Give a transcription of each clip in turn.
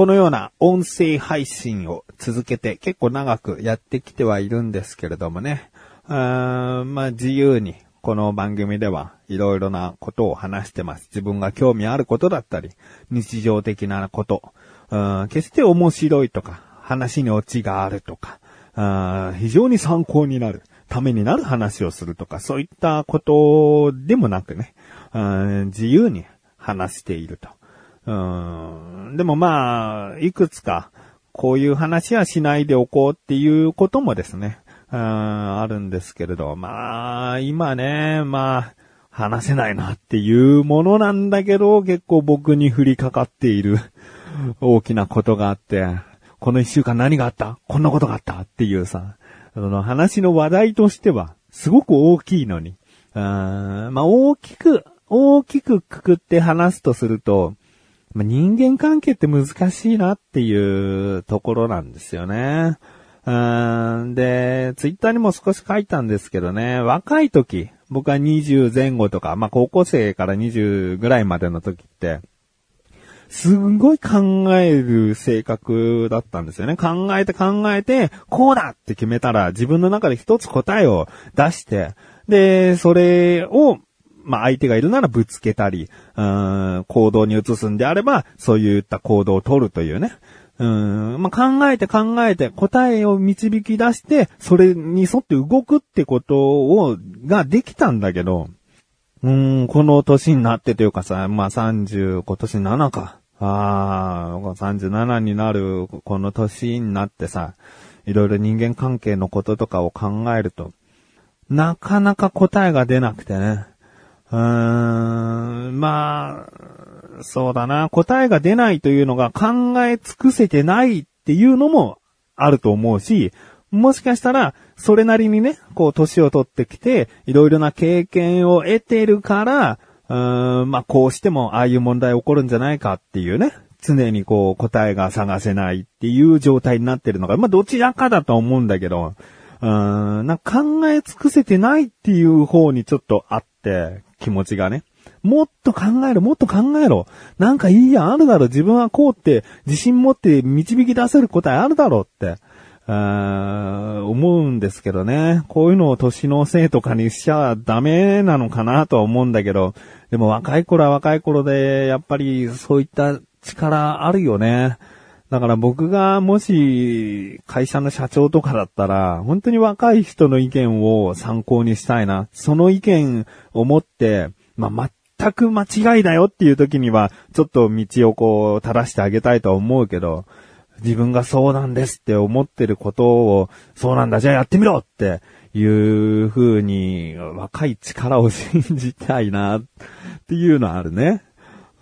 このような音声配信を続けて結構長くやってきてはいるんですけれどもね。あまあ自由にこの番組ではいろいろなことを話してます。自分が興味あることだったり、日常的なこと、うん決して面白いとか、話にオチがあるとか、あ非常に参考になる、ためになる話をするとか、そういったことでもなくね、うん自由に話していると。うん。でもまあ、いくつか、こういう話はしないでおこうっていうこともですね、あるんですけれど、まあ、今ね、まあ、話せないなっていうものなんだけど、結構僕に降りかかっている大きなことがあって、この一週間何があった？こんなことがあったっていうさ、その話の話題としては、すごく大きいのに、あまあ大きく、大きくくくって話すとすると、まあ、人間関係って難しいなっていうところなんですよね。うんで、ツイッターにも少し書いたんですけどね、若い時、僕は20前後とか、まあ高校生から20ぐらいまでの時って、すんごい考える性格だったんですよね。考えて考えて、こうだって決めたら自分の中で一つ答えを出して、で、それを、まあ相手がいるならぶつけたり、うん、行動に移すんであれば、そういった行動を取るというね。うん、まあ、考えて考えて答えを導き出して、それに沿って動くってことを、ができたんだけど、うん、この年になってというかさ、まあ、30、今年7か。ああ、37になるこの年になってさ、いろいろ人間関係のこととかを考えると、なかなか答えが出なくてね。うーん、まあ、そうだな。答えが出ないというのが考え尽くせてないっていうのもあると思うし、もしかしたら、それなりにね、こう、年を取ってきて、いろいろな経験を得てるから、うーん、まあ、こうしても、ああいう問題起こるんじゃないかっていうね、常にこう、答えが探せないっていう状態になってるのが、まあ、どちらかだと思うんだけど、うーん、なんか考え尽くせてないっていう方にちょっとあって、気持ちがね。もっと考えろ、もっと考えろ。なんかいいや、あるだろ。自分はこうって自信持って導き出せる答えあるだろうって。あ思うんですけどね。こういうのを年のせいとかにしちゃダメなのかなとは思うんだけど、でも若い頃は若い頃で、やっぱりそういった力あるよね。だから僕がもし会社の社長とかだったら、本当に若い人の意見を参考にしたいな。その意見を持って、まあ、全く間違いだよっていう時には、ちょっと道をこう、正してあげたいとは思うけど、自分がそうなんですって思ってることを、そうなんだ、じゃあやってみろっていう風に、若い力を信じたいなっていうのはあるね。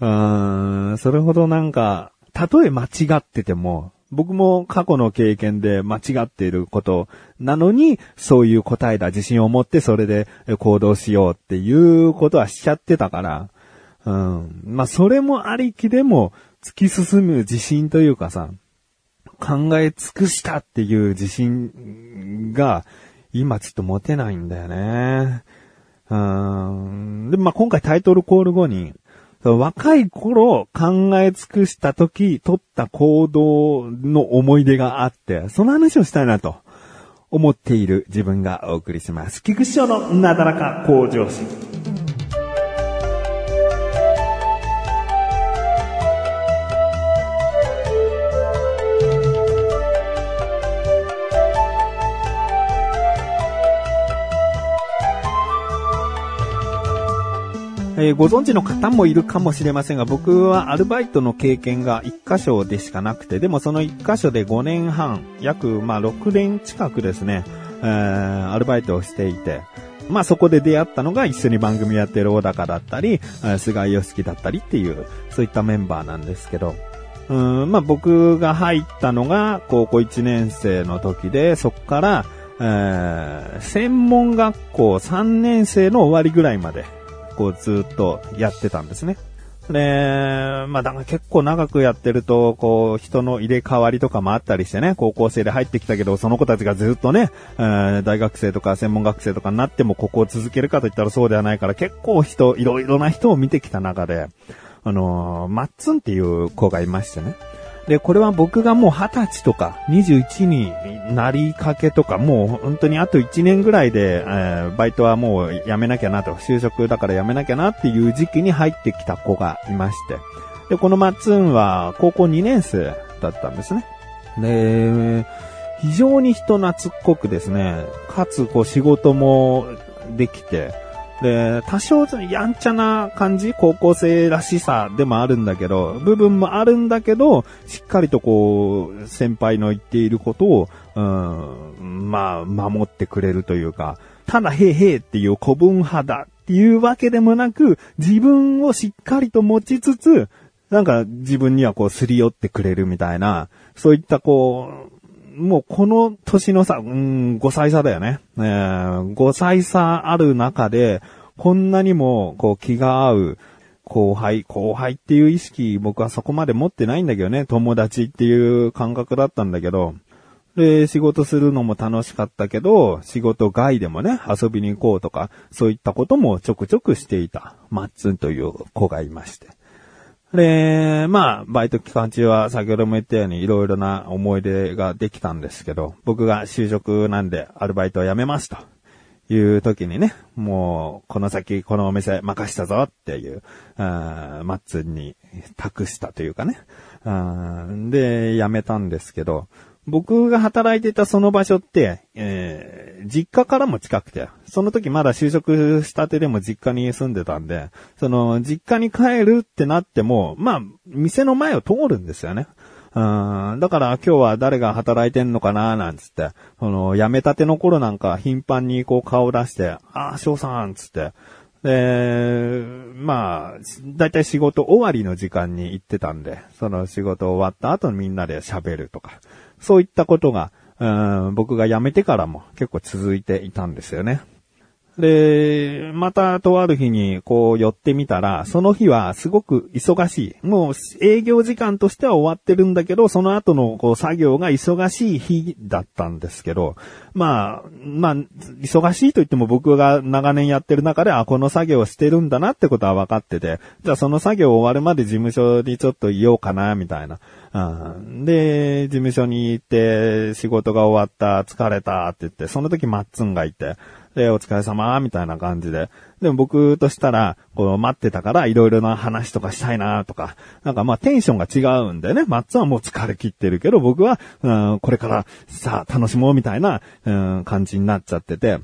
うん、それほどなんか、たとえ間違ってても、僕も過去の経験で間違っていることなのに、そういう答えだ、自信を持ってそれで行動しようっていうことはしちゃってたから、うん。まあ、それもありきでも突き進む自信というかさ、考え尽くしたっていう自信が、今ちょっと持てないんだよね。うん。で、まあ、今回タイトルコール後に、若い頃考え尽くした時取った行動の思い出があって、その話をしたいなと思っている自分がお送りします。菊師匠のなだらか向上心。えー、ご存知の方もいるかもしれませんが、僕はアルバイトの経験が1箇所でしかなくて、でもその1箇所で5年半、約まあ6年近くですね、えー、アルバイトをしていて、まあそこで出会ったのが一緒に番組やってる小高だったり、菅井良樹だったりっていう、そういったメンバーなんですけど、うんまあ僕が入ったのが高校1年生の時で、そこから、えー、専門学校3年生の終わりぐらいまで構ずっとやってたんですね。で、まあ、だから結構長くやってると、こう、人の入れ替わりとかもあったりしてね、高校生で入ってきたけど、その子たちがずっとね、えー、大学生とか専門学生とかになってもここを続けるかといったらそうではないから、結構人、いろいろな人を見てきた中で、あのー、マッツンっていう子がいましてね。で、これは僕がもう20歳とか21になりかけとか、もう本当にあと1年ぐらいで、えー、バイトはもう辞めなきゃなと、就職だから辞めなきゃなっていう時期に入ってきた子がいまして。で、このマッツンは高校2年生だったんですね。で、非常に人懐っこくですね、かつこう仕事もできて、で、多少やんちゃな感じ、高校生らしさでもあるんだけど、部分もあるんだけど、しっかりとこう、先輩の言っていることを、うん、まあ、守ってくれるというか、ただ、へいへいっていう古文派だっていうわけでもなく、自分をしっかりと持ちつつ、なんか自分にはこうすり寄ってくれるみたいな、そういったこう、もうこの年の差、うん、5歳差だよね。えー、5歳差ある中で、こんなにもこう気が合う後輩、後輩っていう意識僕はそこまで持ってないんだけどね、友達っていう感覚だったんだけど、で、仕事するのも楽しかったけど、仕事外でもね、遊びに行こうとか、そういったこともちょくちょくしていた、マッツンという子がいまして。で、まあ、バイト期間中は先ほども言ったようにいろいろな思い出ができたんですけど、僕が就職なんでアルバイトを辞めますと。いう時にね、もう、この先このお店任したぞっていう、あマッツに託したというかね、で、辞めたんですけど、僕が働いてたその場所って、えー、実家からも近くて、その時まだ就職したてでも実家に住んでたんで、その、実家に帰るってなっても、まあ、店の前を通るんですよね。うん、だから今日は誰が働いてんのかななんつって、その、辞めたての頃なんか頻繁にこう顔出して、ああ、翔さんつって、で、まあ、だいたい仕事終わりの時間に行ってたんで、その仕事終わった後みんなで喋るとか、そういったことが、うん、僕が辞めてからも結構続いていたんですよね。で、またとある日にこう寄ってみたら、その日はすごく忙しい。もう営業時間としては終わってるんだけど、その後のこう作業が忙しい日だったんですけど、まあ、まあ、忙しいと言っても僕が長年やってる中で、あ、この作業してるんだなってことは分かってて、じゃあその作業終わるまで事務所にちょっといようかな、みたいな。うん、で、事務所に行って、仕事が終わった、疲れたって言って、その時マッツンがいて、で、お疲れ様、みたいな感じで。でも僕としたら、こう待ってたからいろいろな話とかしたいなとか、なんかまあテンションが違うんでね、マッツはもう疲れ切ってるけど、僕は、うん、これからさあ楽しもうみたいな、うん、感じになっちゃってて。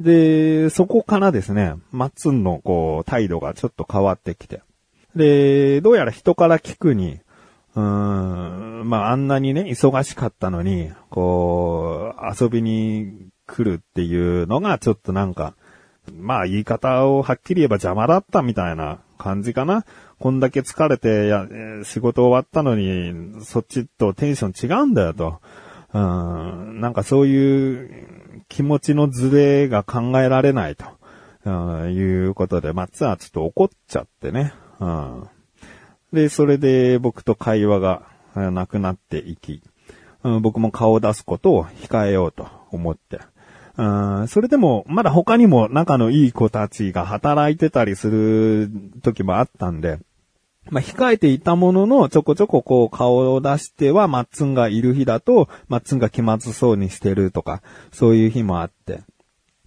で、そこからですね、マッツンのこう態度がちょっと変わってきて。で、どうやら人から聞くに、うーん、まああんなにね、忙しかったのに、こう、遊びに来るっていうのがちょっとなんか、まあ言い方をはっきり言えば邪魔だったみたいな感じかな。こんだけ疲れてや、仕事終わったのに、そっちとテンション違うんだよと。うん、なんかそういう気持ちのズレが考えられないと、うん、いうことで、松はちょっと怒っちゃってね。うん、で、それで僕と会話がなくなっていき、うん、僕も顔を出すことを控えようと思って。うん、それでも、まだ他にも仲のいい子たちが働いてたりする時もあったんで、まあ、控えていたものの、ちょこちょここう顔を出しては、マッツンがいる日だと、マッツンが気まずそうにしてるとか、そういう日もあって。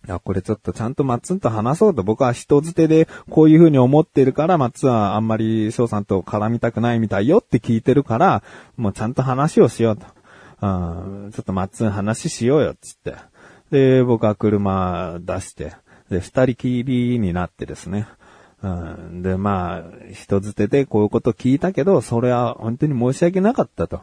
いや、これちょっとちゃんとマッツンと話そうと僕は人づてでこういう風に思ってるから、マッツンはあんまり翔さんと絡みたくないみたいよって聞いてるから、もうちゃんと話をしようと。うん、ちょっとマッツン話しようよ、つって。で、僕は車出して、で、二人きりになってですね。うん、で、まあ、人づてでこういうこと聞いたけど、それは本当に申し訳なかったと。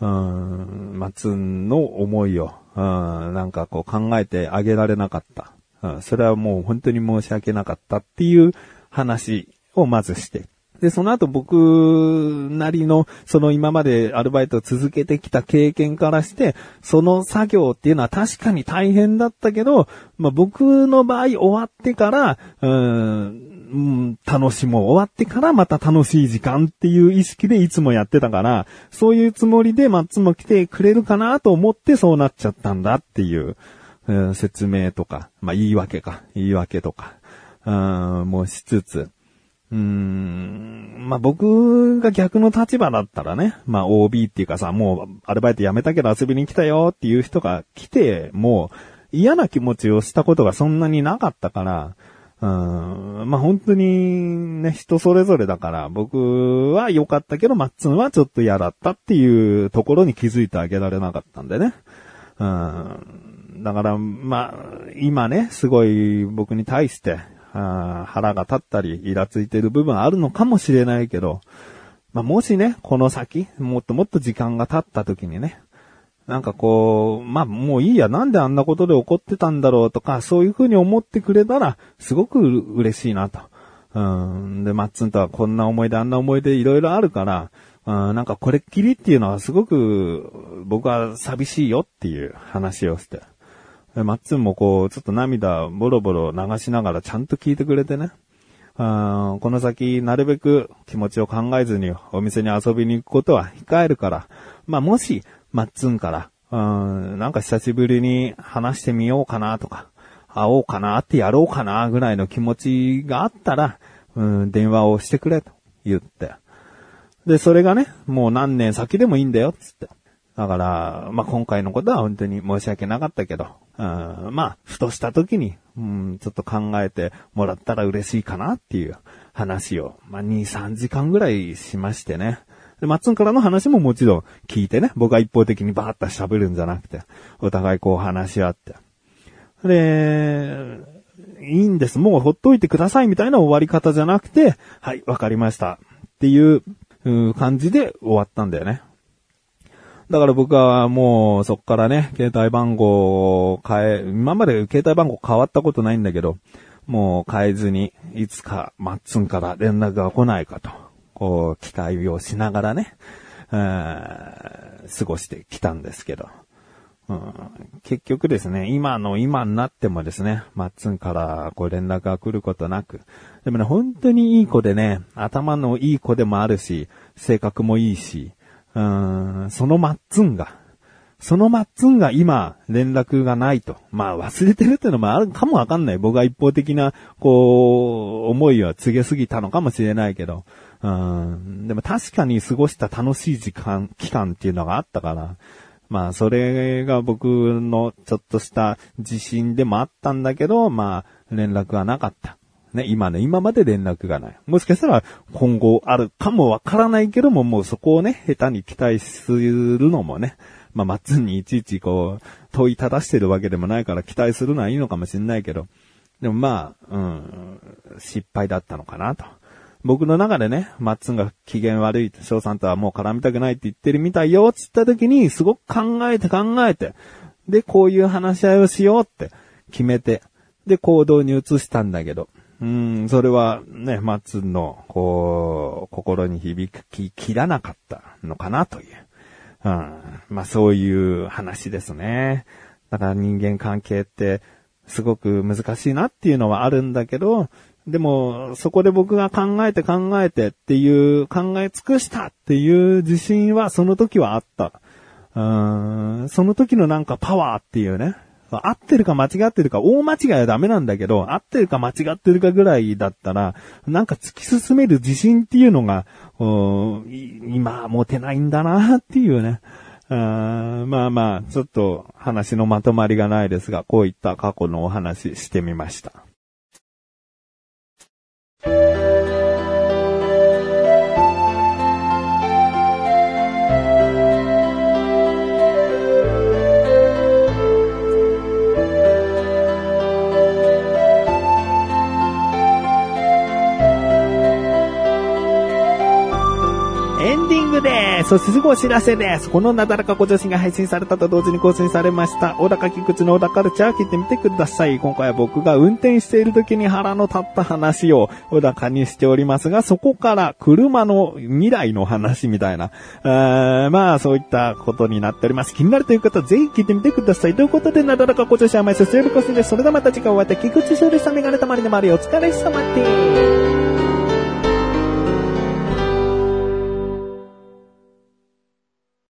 うん、松の思いを、うん、なんかこう考えてあげられなかった。うん、それはもう本当に申し訳なかったっていう話をまずして。で、その後僕なりの、その今までアルバイトを続けてきた経験からして、その作業っていうのは確かに大変だったけど、まあ僕の場合終わってから、うーん、楽しもう。終わってからまた楽しい時間っていう意識でいつもやってたから、そういうつもりでマッツも来てくれるかなと思ってそうなっちゃったんだっていう、説明とか、まあ言い訳か、言い訳とか、うん、もうしつつ、うーん、まあ、僕が逆の立場だったらね、まあ、OB っていうかさ、もうアルバイト辞めたけど遊びに来たよっていう人が来て、もう嫌な気持ちをしたことがそんなになかったから、うん、まあ、本当にね、人それぞれだから、僕は良かったけど、マッツンはちょっと嫌だったっていうところに気づいてあげられなかったんでね。うん、だから、まあ、今ね、すごい僕に対して、あ腹が立ったり、イラついてる部分あるのかもしれないけど、まあ、もしね、この先、もっともっと時間が経った時にね、なんかこう、まあ、もういいや、なんであんなことで怒ってたんだろうとか、そういうふうに思ってくれたら、すごく嬉しいなと。うん。で、マッツンとはこんな思い出、あんな思い出いろいろあるから、うん、なんかこれっきりっていうのはすごく僕は寂しいよっていう話をして。マッツンもこう、ちょっと涙ボロボロ流しながらちゃんと聞いてくれてね。この先、なるべく気持ちを考えずにお店に遊びに行くことは控えるから、まあもし、マッツンから、うん、なんか久しぶりに話してみようかなとか、会おうかなってやろうかなぐらいの気持ちがあったら、うん、電話をしてくれと言って。で、それがね、もう何年先でもいいんだよ、つって。だから、まあ、今回のことは本当に申し訳なかったけど、うん、まあ、ふとした時に、うん、ちょっと考えてもらったら嬉しいかなっていう話を、まあ、2、3時間ぐらいしましてね。で、マッツンからの話ももちろん聞いてね、僕が一方的にバーッと喋るんじゃなくて、お互いこう話し合って。で、いいんです。もうほっといてくださいみたいな終わり方じゃなくて、はい、わかりました。っていう感じで終わったんだよね。だから僕はもうそっからね、携帯番号を変え、今まで携帯番号変わったことないんだけど、もう変えずに、いつかマッツンから連絡が来ないかと、こう期待をしながらね、過ごしてきたんですけど、うん、結局ですね、今の今になってもですね、マッツンからこう連絡が来ることなく、でもね、本当にいい子でね、頭のいい子でもあるし、性格もいいし、うん、そのマッツンが、そのマッツンが今、連絡がないと。まあ忘れてるっていうのもあるかもわかんない。僕が一方的な、こう、思いは告げすぎたのかもしれないけど。うん、でも確かに過ごした楽しい時間、期間っていうのがあったから。まあそれが僕のちょっとした自信でもあったんだけど、まあ連絡がなかった。ね、今ね、今まで連絡がない。もしかしたら今後あるかもわからないけども、もうそこをね、下手に期待するのもね、まあ、マッツンにいちいちこう、問いただしてるわけでもないから期待するのはいいのかもしれないけど、でもまあ、うん、失敗だったのかなと。僕の中でね、マッツンが機嫌悪い、翔さんとはもう絡みたくないって言ってるみたいよ、つった時に、すごく考えて考えて、で、こういう話し合いをしようって決めて、で、行動に移したんだけど、うん、それはね、マッツンの、こう、心に響ききらなかったのかなという。うん、まあそういう話ですね。だから人間関係ってすごく難しいなっていうのはあるんだけど、でも、そこで僕が考えて考えてっていう、考え尽くしたっていう自信はその時はあった。うん、その時のなんかパワーっていうね。合ってるか間違ってるか、大間違いはダメなんだけど、合ってるか間違ってるかぐらいだったら、なんか突き進める自信っていうのが、今持てないんだなっていうね。あまあまあ、ちょっと話のまとまりがないですが、こういった過去のお話してみました。でそしてすぐお知らせです。このなだらかご女子が配信されたと同時に更新されました。小高菊池の小高カルチャー聞いてみてください。今回は僕が運転している時に腹の立った話を小高にしておりますが、そこから車の未来の話みたいな、あまあそういったことになっております。気になるという方はぜひ聞いてみてください。ということで、なだらかご女子は毎週水曜日更新です。それではまた次回お会いでき、菊池勝利さんメガネたまりでもあるよ。お疲れ様です。